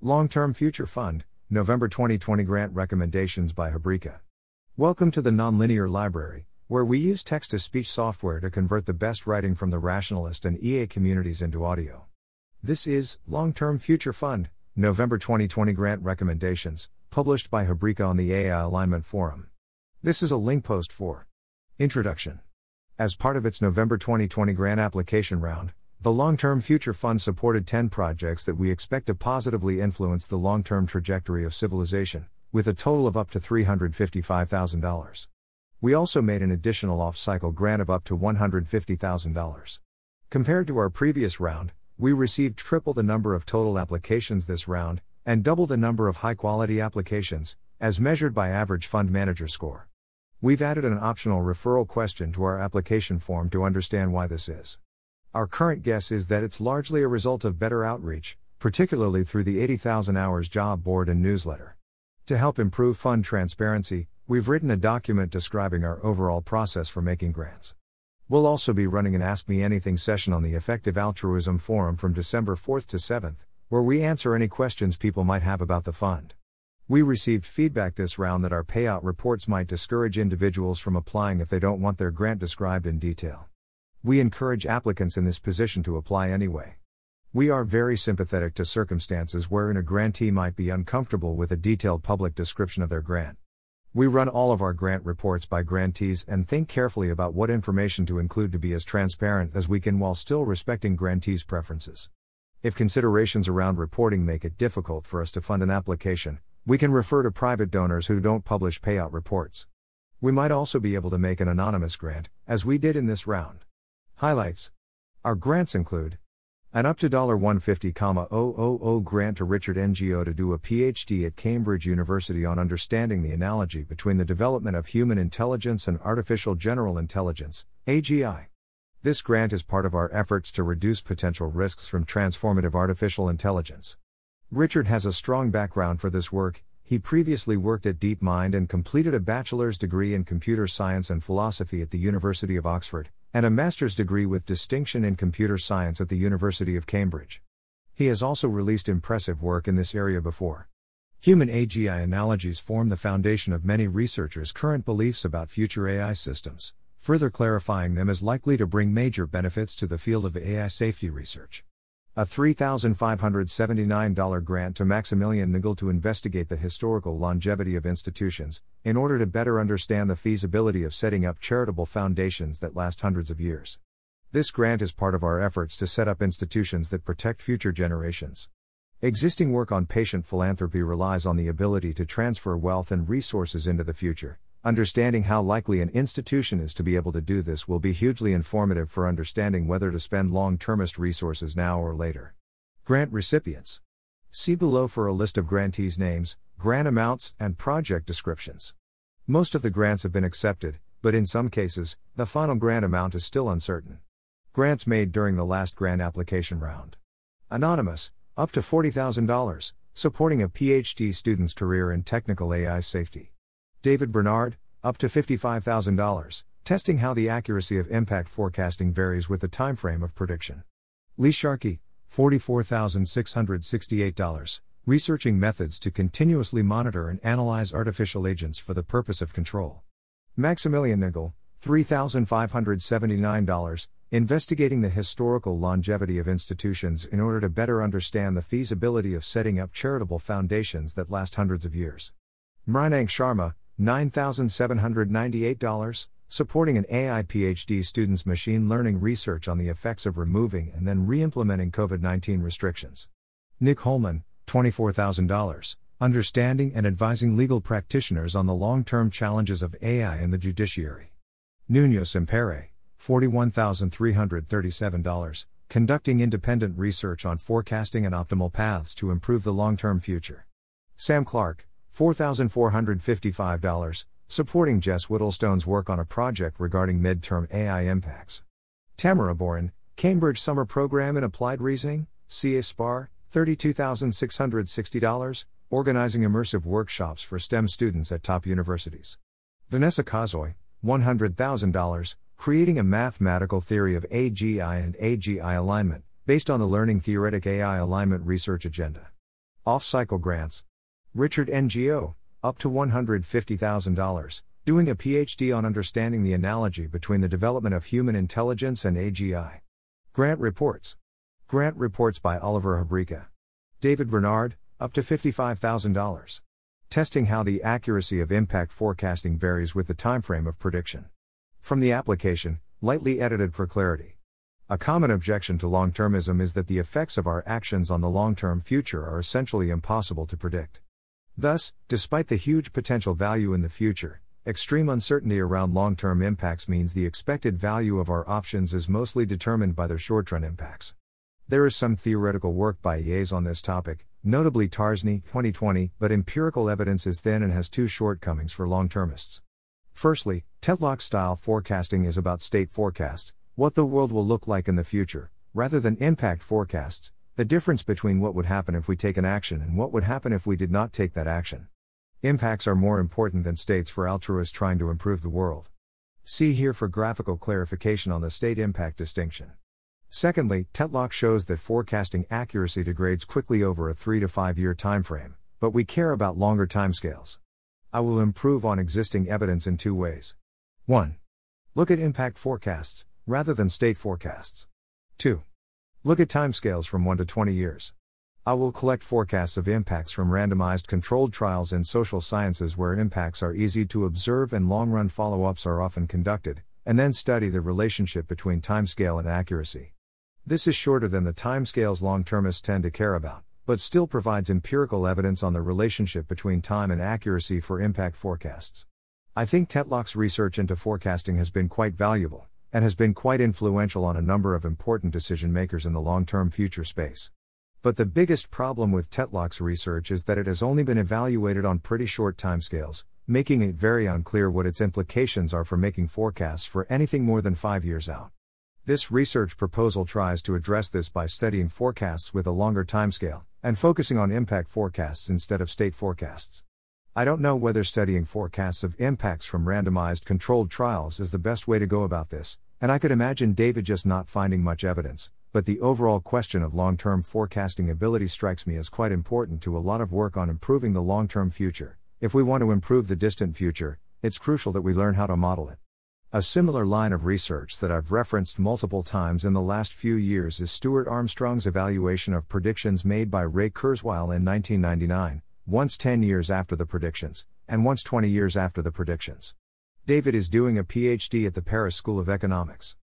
Long Term Future Fund, November 2020 Grant Recommendations by Habryka. Welcome to the Nonlinear Library, where we use text to speech software to convert the best writing from the rationalist and EA communities into audio. This is Long Term Future Fund, November 2020 Grant Recommendations, published by Habryka on the AI Alignment Forum. This is a link post for Introduction. As part of its November 2020 grant application round, the Long Term Future Fund supported 10 projects that we expect to positively influence the long term trajectory of civilization, with a total of up to $355,000. We also made an additional off cycle grant of up to $150,000. Compared to our previous round, we received triple the number of total applications this round, and double the number of high quality applications, as measured by average fund manager score. We've added an optional referral question to our application form to understand why this is. Our current guess is that it's largely a result of better outreach, particularly through the 80,000 Hours job board and newsletter. To help improve fund transparency, we've written a document describing our overall process for making grants. We'll also be running an Ask Me Anything session on the Effective Altruism Forum from December 4th to 7th, where we answer any questions people might have about the fund. We received feedback this round that our payout reports might discourage individuals from applying if they don't want their grant described in detail. We encourage applicants in this position to apply anyway. We are very sympathetic to circumstances wherein a grantee might be uncomfortable with a detailed public description of their grant. We run all of our grant reports by grantees and think carefully about what information to include to be as transparent as we can while still respecting grantees' preferences. If considerations around reporting make it difficult for us to fund an application, we can refer to private donors who don't publish payout reports. We might also be able to make an anonymous grant, as we did in this round. Highlights Our grants include an up to $150,000 grant to Richard Ngo to do a PhD at Cambridge University on understanding the analogy between the development of human intelligence and artificial general intelligence, AGI. This grant is part of our efforts to reduce potential risks from transformative artificial intelligence. Richard has a strong background for this work. He previously worked at DeepMind and completed a bachelor's degree in computer science and philosophy at the University of Oxford and a master's degree with distinction in computer science at the University of Cambridge. He has also released impressive work in this area before. Human AGI analogies form the foundation of many researchers' current beliefs about future AI systems, further clarifying them as likely to bring major benefits to the field of AI safety research. A $3,579 grant to Maximilian Negele to investigate the historical longevity of institutions, in order to better understand the feasibility of setting up charitable foundations that last hundreds of years. This grant is part of our efforts to set up institutions that protect future generations. Existing work on patient philanthropy relies on the ability to transfer wealth and resources into the future, Understanding how likely an institution is to be able to do this will be hugely informative for understanding whether to spend long termist resources now or later. Grant recipients. See below for a list of grantees' names, grant amounts, and project descriptions. Most of the grants have been accepted, but in some cases, the final grant amount is still uncertain. Grants made during the last grant application round. Anonymous, up to $40,000, supporting a PhD student's career in technical AI safety. David Bernard, up to $55,000, testing how the accuracy of impact forecasting varies with the timeframe of prediction. Lee Sharkey, $44,668, researching methods to continuously monitor and analyze artificial agents for the purpose of control. Maximilian Negele, $3,579, investigating the historical longevity of institutions in order to better understand the feasibility of setting up charitable foundations that last hundreds of years. Mrinank Sharma, $9,798, supporting an AI PhD student's machine learning research on the effects of removing and then re implementing COVID 19 restrictions. Nick Holman, $24,000, understanding and advising legal practitioners on the long term challenges of AI in the judiciary. Nuno Sempere, $41,337, conducting independent research on forecasting and optimal paths to improve the long term future. Sam Clark, $4,455, supporting Jess Whittlestone's work on a project regarding midterm AI impacts. Tamara Boren, Cambridge Summer Program in Applied Reasoning, CaSPAR, $32,660, organizing immersive workshops for STEM students at top universities. Vanessa Kosoy, $100,000, creating a mathematical theory of AGI and AGI alignment, based on the Learning Theoretic AI Alignment Research Agenda. Off cycle grants. Richard Ngo, up to $150,000, doing a PhD on understanding the analogy between the development of human intelligence and AGI. Grant reports. Grant reports by Oliver Habryka. David Bernard, up to $55,000. Testing how the accuracy of impact forecasting varies with the timeframe of prediction. From the application, lightly edited for clarity. A common objection to long termism is that the effects of our actions on the long term future are essentially impossible to predict. Thus, despite the huge potential value in the future, extreme uncertainty around long term impacts means the expected value of our options is mostly determined by their short run impacts. There is some theoretical work by EAs on this topic, notably Tarsney 2020, but empirical evidence is thin and has two shortcomings for long termists. Firstly, Tetlock style forecasting is about state forecasts, what the world will look like in the future, rather than impact forecasts, the difference between what would happen if we take an action and what would happen if we did not take that action. Impacts are more important than states for altruists trying to improve the world. See here for graphical clarification on the state impact distinction. Secondly, Tetlock shows that forecasting accuracy degrades quickly over a 3 to 5 year time frame, but we care about longer timescales. I will improve on existing evidence in two ways. 1. Look at impact forecasts, rather than state forecasts. 2. Look at timescales from 1 to 20 years. I will collect forecasts of impacts from randomized controlled trials in social sciences where impacts are easy to observe and long run follow ups are often conducted, and then study the relationship between timescale and accuracy. This is shorter than the timescales long termists tend to care about, but still provides empirical evidence on the relationship between time and accuracy for impact forecasts. I think Tetlock's research into forecasting has been quite valuable, and has been quite influential on a number of important decision makers in the long term future space. But the biggest problem with Tetlock's research is that it has only been evaluated on pretty short timescales, making it very unclear what its implications are for making forecasts for anything more than five years out. This research proposal tries to address this by studying forecasts with a longer timescale, and focusing on impact forecasts instead of state forecasts. I don't know whether studying forecasts of impacts from randomized controlled trials is the best way to go about this, and I could imagine David just not finding much evidence, but the overall question of long term forecasting ability strikes me as quite important to a lot of work on improving the long term future. If we want to improve the distant future, it's crucial that we learn how to model it. A similar line of research that I've referenced multiple times in the last few years is Stuart Armstrong's evaluation of predictions made by Ray Kurzweil in 1999, once 10 years after the predictions, and once 20 years after the predictions. David is doing a PhD at the Paris School of Economics.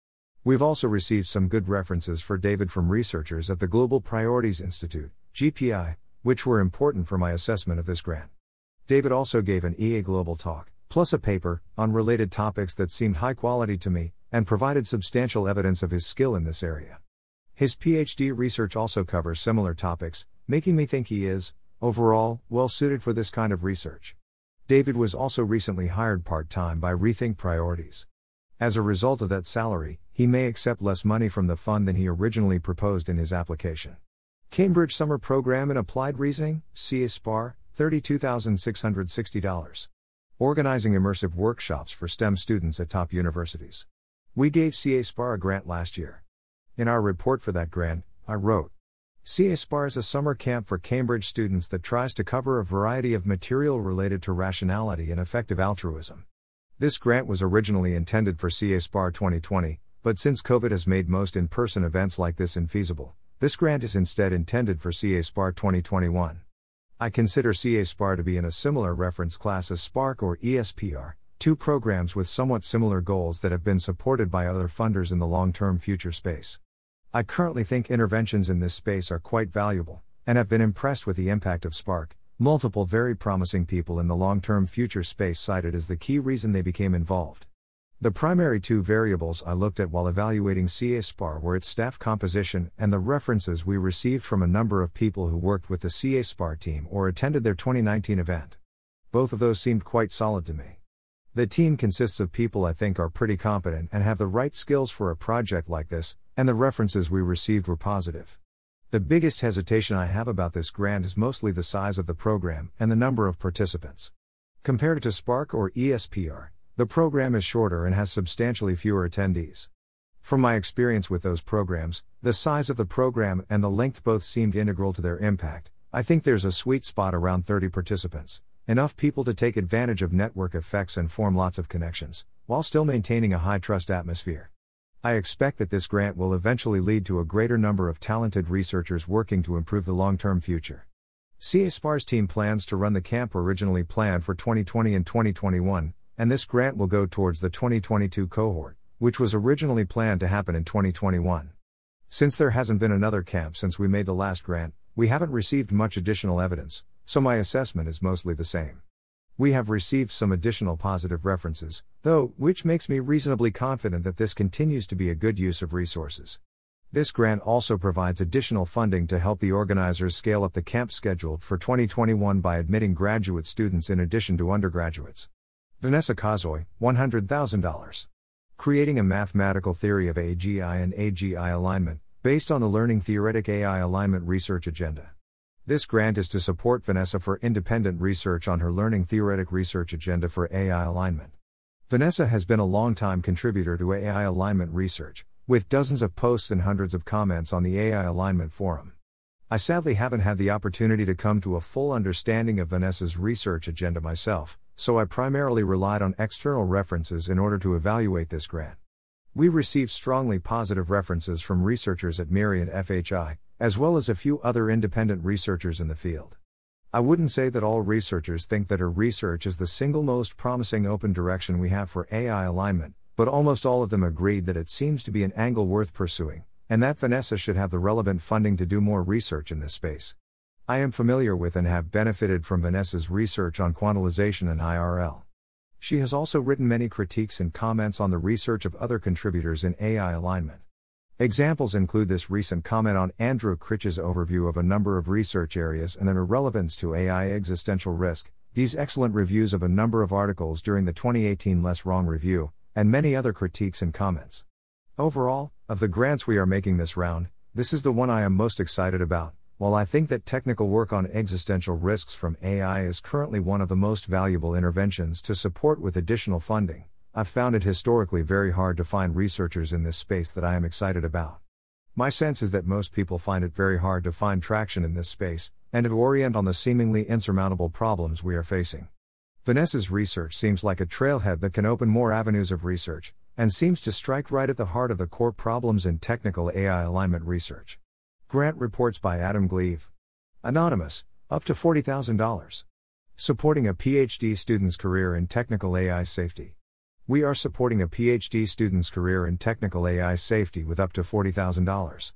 We've also received some good references for David from researchers at the Global Priorities Institute, GPI, which were important for my assessment of this grant. David also gave an EA Global talk plus a paper, on related topics that seemed high quality to me, and provided substantial evidence of his skill in this area. His PhD research also covers similar topics, making me think he is, overall, well suited for this kind of research. David was also recently hired part time by Rethink Priorities. As a result of that salary, he may accept less money from the fund than he originally proposed in his application. Cambridge Summer Program in Applied Reasoning, CA $32,660. Organizing immersive workshops for STEM students at top universities. We gave CaSPAR a grant last year. In our report for that grant, I wrote CaSPAR is a summer camp for Cambridge students that tries to cover a variety of material related to rationality and effective altruism. This grant was originally intended for CaSPAR 2020, but since COVID has made most in person events like this infeasible, this grant is instead intended for CaSPAR 2021. I consider CaSPAR to be in a similar reference class as SPARC or ESPR, two programs with somewhat similar goals that have been supported by other funders in the long term future space. I currently think interventions in this space are quite valuable, and have been impressed with the impact of SPARC. Multiple very promising people in the long term future space cited as the key reason they became involved. The primary two variables I looked at while evaluating CaSPAR were its staff composition and the references we received from a number of people who worked with the CaSPAR team or attended their 2019 event. Both of those seemed quite solid to me. The team consists of people I think are pretty competent and have the right skills for a project like this, and the references we received were positive. The biggest hesitation I have about this grant is mostly the size of the program and the number of participants. Compared to SPARC or ESPR, the program is shorter and has substantially fewer attendees. From my experience with those programs, the size of the program and the length both seemed integral to their impact, I think there's a sweet spot around 30 participants, enough people to take advantage of network effects and form lots of connections, while still maintaining a high trust atmosphere. I expect that this grant will eventually lead to a greater number of talented researchers working to improve the long term future. CASPAR's team plans to run the camp originally planned for 2020 and 2021, and this grant will go towards the 2022 cohort, which was originally planned to happen in 2021. Since there hasn't been another camp since we made the last grant, we haven't received much additional evidence, so my assessment is mostly the same. We have received some additional positive references, though, which makes me reasonably confident that this continues to be a good use of resources. This grant also provides additional funding to help the organizers scale up the camp scheduled for 2021 by admitting graduate students in addition to undergraduates. Vanessa Kosoy, $100,000. Creating a mathematical theory of AGI and AGI alignment, based on the Learning Theoretic AI Alignment Research Agenda. This grant is to support Vanessa for independent research on her Learning Theoretic Research Agenda for AI alignment. Vanessa has been a long-time contributor to AI alignment research, with dozens of posts and hundreds of comments on the AI alignment forum. I sadly haven't had the opportunity to come to a full understanding of Vanessa's research agenda myself, so I primarily relied on external references in order to evaluate this grant. We received strongly positive references from researchers at MIRI and FHI, as well as a few other independent researchers in the field. I wouldn't say that all researchers think that her research is the single most promising open direction we have for AI alignment, but almost all of them agreed that it seems to be an angle worth pursuing and that Vanessa should have the relevant funding to do more research in this space. I am familiar with and have benefited from Vanessa's research on quantization and IRL. She has also written many critiques and comments on the research of other contributors in AI alignment. Examples include this recent comment on Andrew Critch's overview of a number of research areas and their relevance to AI existential risk, these excellent reviews of a number of articles during the 2018 Less Wrong review, and many other critiques and comments. Overall, of the grants we are making this round, this is the one I am most excited about. While I think that technical work on existential risks from AI is currently one of the most valuable interventions to support with additional funding, I've found it historically very hard to find researchers in this space that I am excited about. My sense is that most people find it very hard to find traction in this space, and to orient on the seemingly insurmountable problems we are facing. Vanessa's research seems like a trailhead that can open more avenues of research, and seems to strike right at the heart of the core problems in technical AI alignment research. Grant reports by Adam Gleave. Anonymous, up to $40,000. Supporting a PhD student's career in technical AI safety. We are supporting a PhD student's career in technical AI safety with up to $40,000.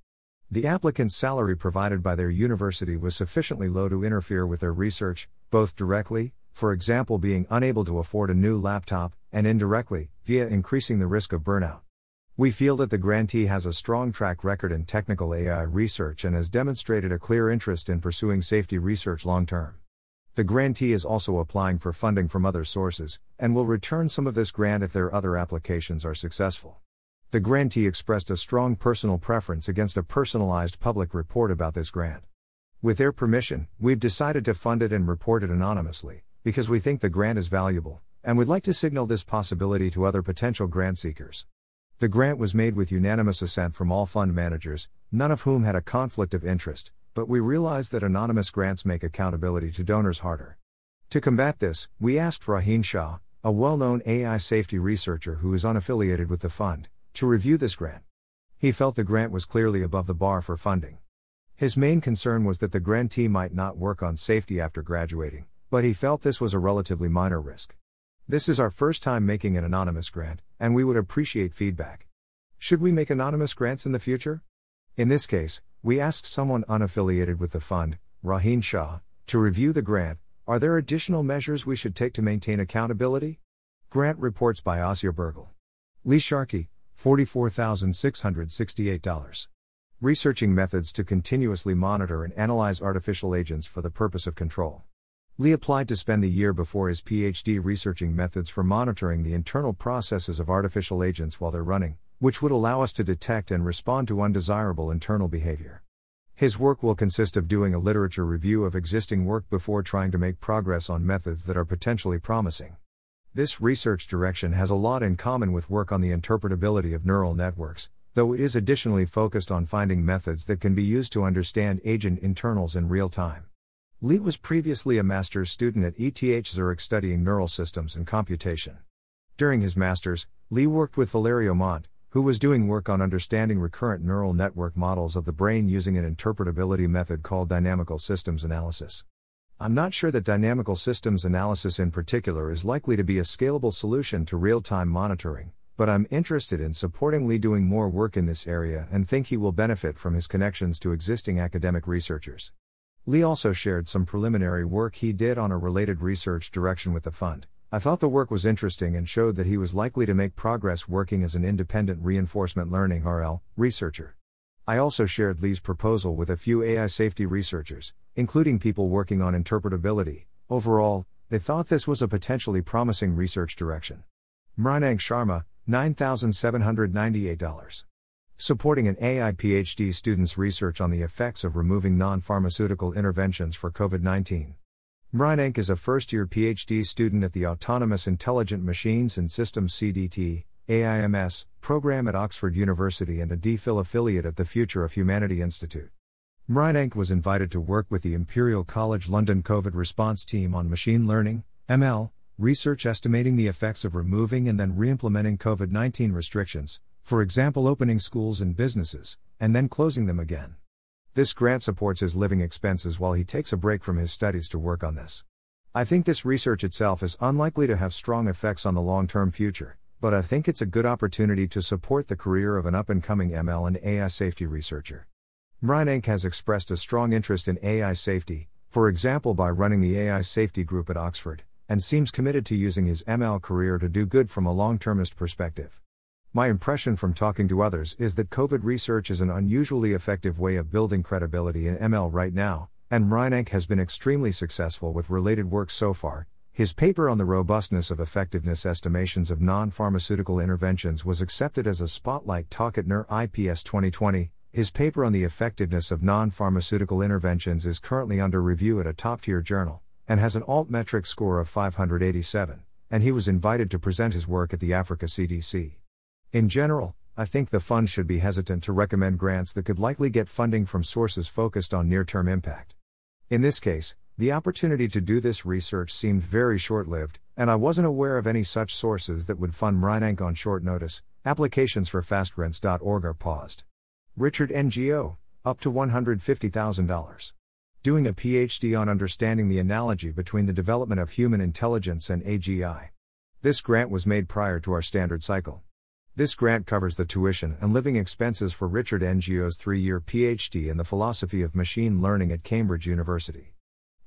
The applicant's salary provided by their university was sufficiently low to interfere with their research, both directly, for example, being unable to afford a new laptop, and indirectly, via increasing the risk of burnout. We feel that the grantee has a strong track record in technical AI research and has demonstrated a clear interest in pursuing safety research long term. The grantee is also applying for funding from other sources, and will return some of this grant if their other applications are successful. The grantee expressed a strong personal preference against a personalized public report about this grant. With their permission, we've decided to fund it and report it anonymously because we think the grant is valuable, and would like to signal this possibility to other potential grant seekers. The grant was made with unanimous assent from all fund managers, none of whom had a conflict of interest, but we realize that anonymous grants make accountability to donors harder. To combat this, we asked Rohin Shah, a well known AI safety researcher who is unaffiliated with the fund, to review this grant. He felt the grant was clearly above the bar for funding. His main concern was that the grantee might not work on safety after graduating, but he felt this was a relatively minor risk. This is our first time making an anonymous grant, and we would appreciate feedback. Should we make anonymous grants in the future? In this case, we asked someone unaffiliated with the fund, Rohin Shah, to review the grant. Are there additional measures we should take to maintain accountability? Grant reports by Asya Bergal. Lee Sharkey, $44,668. Researching methods to continuously monitor and analyze artificial agents for the purpose of control. Lee applied to spend the year before his PhD researching methods for monitoring the internal processes of artificial agents while they're running, which would allow us to detect and respond to undesirable internal behavior. His work will consist of doing a literature review of existing work before trying to make progress on methods that are potentially promising. This research direction has a lot in common with work on the interpretability of neural networks, though it is additionally focused on finding methods that can be used to understand agent internals in real time. Lee was previously a master's student at ETH Zurich studying neural systems and computation. During his master's, Lee worked with Valerio Mante, who was doing work on understanding recurrent neural network models of the brain using an interpretability method called dynamical systems analysis. I'm not sure that dynamical systems analysis in particular is likely to be a scalable solution to real time monitoring, but I'm interested in supporting Lee doing more work in this area and think he will benefit from his connections to existing academic researchers. Lee also shared some preliminary work he did on a related research direction with the fund. I thought the work was interesting and showed that he was likely to make progress working as an independent reinforcement learning RL researcher. I also shared Lee's proposal with a few AI safety researchers, including people working on interpretability. Overall, they thought this was a potentially promising research direction. Mrinank Sharma, $9,798. Supporting an AI PhD student's research on the effects of removing non pharmaceutical interventions for COVID 19. Mrinank is a first year PhD student at the Autonomous Intelligent Machines and Systems CDT, AIMS, program at Oxford University and a DPhil affiliate at the Future of Humanity Institute. Mrinank was invited to work with the Imperial College London COVID response team on machine learning, ML, research estimating the effects of removing and then re implementing COVID 19 restrictions, for example, opening schools and businesses, and then closing them again. This grant supports his living expenses while he takes a break from his studies to work on this. I think this research itself is unlikely to have strong effects on the long term future, but I think it's a good opportunity to support the career of an up and coming ML and AI safety researcher. Mrinank has expressed a strong interest in AI safety, for example by running the AI safety group at Oxford, and seems committed to using his ML career to do good from a long termist perspective. My impression from talking to others is that COVID research is an unusually effective way of building credibility in ML right now, and Mrinank has been extremely successful with related work so far. His paper on the robustness of effectiveness estimations of non pharmaceutical interventions was accepted as a spotlight talk at NeurIPS 2020. His paper on the effectiveness of non pharmaceutical interventions is currently under review at a top tier journal, and has an altmetric score of 587, and he was invited to present his work at the Africa CDC. In general, I think the fund should be hesitant to recommend grants that could likely get funding from sources focused on near term impact. In this case, the opportunity to do this research seemed very short lived, and I wasn't aware of any such sources that would fund Mrinank on short notice. Applications for fastgrants.org are paused. Richard Ngo, up to $150,000. Doing a PhD on understanding the analogy between the development of human intelligence and AGI. This grant was made prior to our standard cycle. This grant covers the tuition and living expenses for Richard Ngo's three year PhD in the philosophy of machine learning at Cambridge University.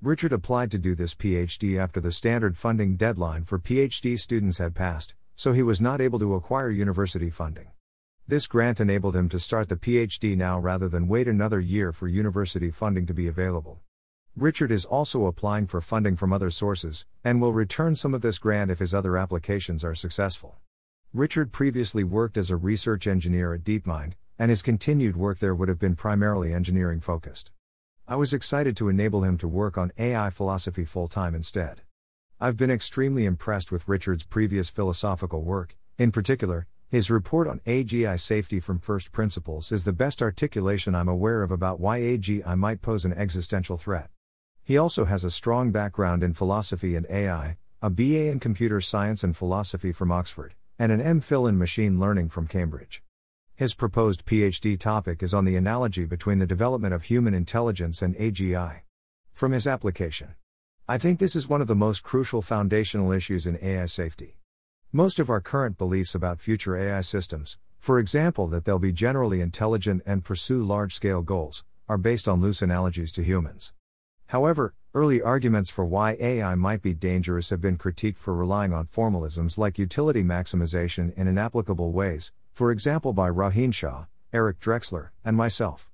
Richard applied to do this PhD after the standard funding deadline for PhD students had passed, so he was not able to acquire university funding. This grant enabled him to start the PhD now rather than wait another year for university funding to be available. Richard is also applying for funding from other sources, and will return some of this grant if his other applications are successful. Richard previously worked as a research engineer at DeepMind, and his continued work there would have been primarily engineering focused. I was excited to enable him to work on AI philosophy full time instead. I've been extremely impressed with Richard's previous philosophical work, in particular, his report on AGI safety from first principles is the best articulation I'm aware of about why AGI might pose an existential threat. He also has a strong background in philosophy and AI, a BA in computer science and philosophy from Oxford and an MPhil in machine learning from Cambridge. His proposed PhD topic is on the analogy between the development of human intelligence and AGI. From his application, I think this is one of the most crucial foundational issues in AI safety. Most of our current beliefs about future AI systems, for example, that they'll be generally intelligent and pursue large scale goals, are based on loose analogies to humans. However, early arguments for why AI might be dangerous have been critiqued for relying on formalisms like utility maximization in inapplicable ways, for example by Rohin Shah, Eric Drexler, and myself.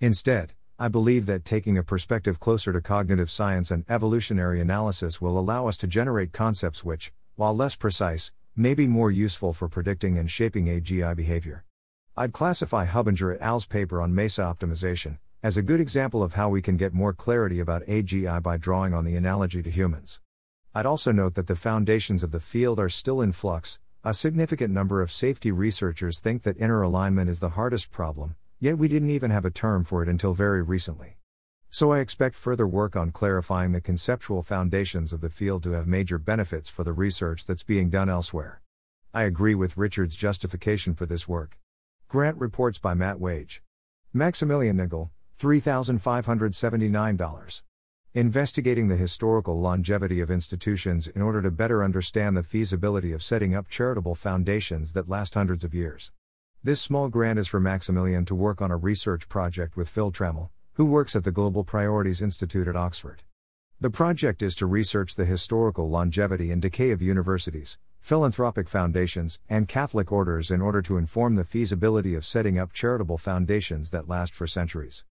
Instead, I believe that taking a perspective closer to cognitive science and evolutionary analysis will allow us to generate concepts which, while less precise, may be more useful for predicting and shaping AGI behavior. I'd classify Hubinger et al.'s paper on MESA optimization, as a good example of how we can get more clarity about AGI by drawing on the analogy to humans. I'd also note that the foundations of the field are still in flux. A significant number of safety researchers think that inner alignment is the hardest problem, yet we didn't even have a term for it until very recently. So I expect further work on clarifying the conceptual foundations of the field to have major benefits for the research that's being done elsewhere. I agree with Richard's justification for this work. Grant reports by Matt Wage. Maximilian Negele, $3,579. Investigating the historical longevity of institutions in order to better understand the feasibility of setting up charitable foundations that last hundreds of years. This small grant is for Maximilian to work on a research project with Phil Trammell, who works at the Global Priorities Institute at Oxford. The project is to research the historical longevity and decay of universities, philanthropic foundations, and Catholic orders in order to inform the feasibility of setting up charitable foundations that last for centuries.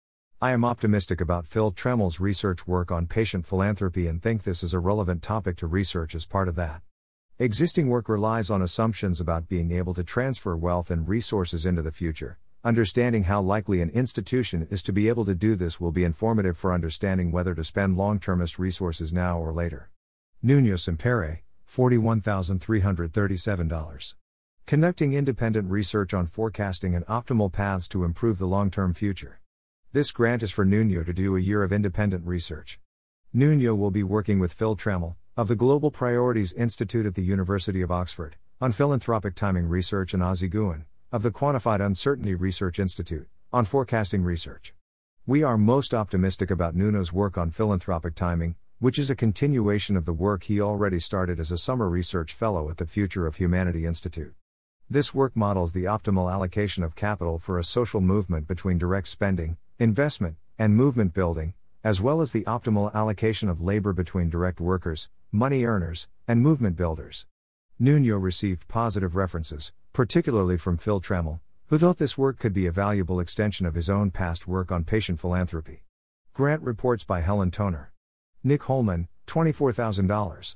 I am optimistic about Phil Trammell's research work on patient philanthropy and think this is a relevant topic to research as part of that. Existing work relies on assumptions about being able to transfer wealth and resources into the future, Understanding how likely an institution is to be able to do this will be informative for understanding whether to spend long termist resources now or later. Nuno Sempere, $41,337. Conducting independent research on forecasting and optimal paths to improve the long term future. This grant is for Nuno to do a year of independent research. Nuno will be working with Phil Trammell, of the Global Priorities Institute at the University of Oxford, on philanthropic timing research and Ozzie Gooen, of the Quantified Uncertainty Research Institute, on forecasting research. We are most optimistic about Nuno's work on philanthropic timing, which is a continuation of the work he already started as a summer research fellow at the Future of Humanity Institute. This work models the optimal allocation of capital for a social movement between direct spending, investment, and movement building, as well as the optimal allocation of labor between direct workers, money earners, and movement builders. Nuno received positive references, particularly from Phil Trammell, who thought this work could be a valuable extension of his own past work on patient philanthropy. Grant reports by Helen Toner. Nick Holman, $24,000.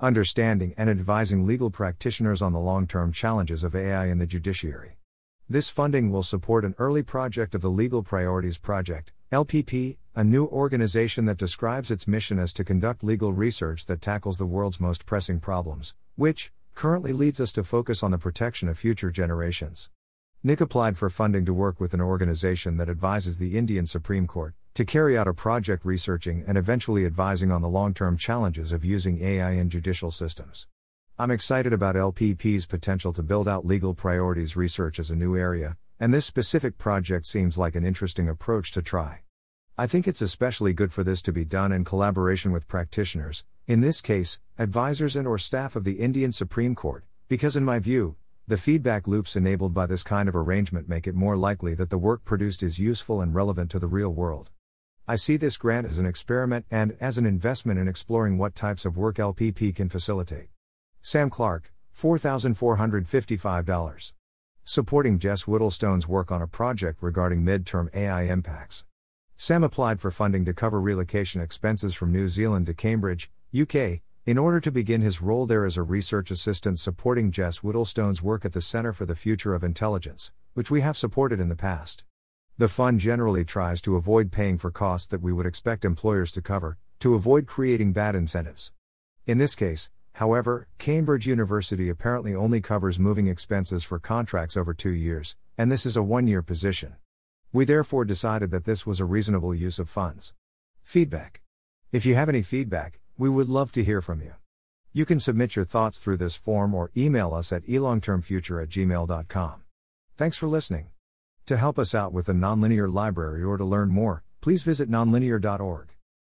Understanding and advising legal practitioners on the long term challenges of AI in the judiciary. This funding will support an early project of the Legal Priorities Project, LPP, a new organization that describes its mission as to conduct legal research that tackles the world's most pressing problems, which, currently leads us to focus on the protection of future generations. Nick applied for funding to work with an organization that advises the Indian Supreme Court to carry out a project researching and eventually advising on the long term challenges of using AI in judicial systems. I'm excited about LPP's potential to build out legal priorities research as a new area, and this specific project seems like an interesting approach to try. I think it's especially good for this to be done in collaboration with practitioners, in this case, advisors and or staff of the Indian Supreme Court, because in my view, the feedback loops enabled by this kind of arrangement make it more likely that the work produced is useful and relevant to the real world. I see this grant as an experiment and as an investment in exploring what types of work LPP can facilitate. Sam Clark, $4,455. Supporting Jess Whittlestone's work on a project regarding midterm AI impacts. Sam applied for funding to cover relocation expenses from New Zealand to Cambridge, UK, in order to begin his role there as a research assistant supporting Jess Whittlestone's work at the Center for the Future of Intelligence, which we have supported in the past. The fund generally tries to avoid paying for costs that we would expect employers to cover, to avoid creating bad incentives. In this case, however, Cambridge University apparently only covers moving expenses for contracts over two years, and this is a one year position. We therefore decided that this was a reasonable use of funds. Feedback. If you have any feedback, we would love to hear from you. You can submit your thoughts through this form or email us at elongtermfuture at gmail.com. Thanks for listening. To help us out with the Nonlinear Library or to learn more, please visit nonlinear.org.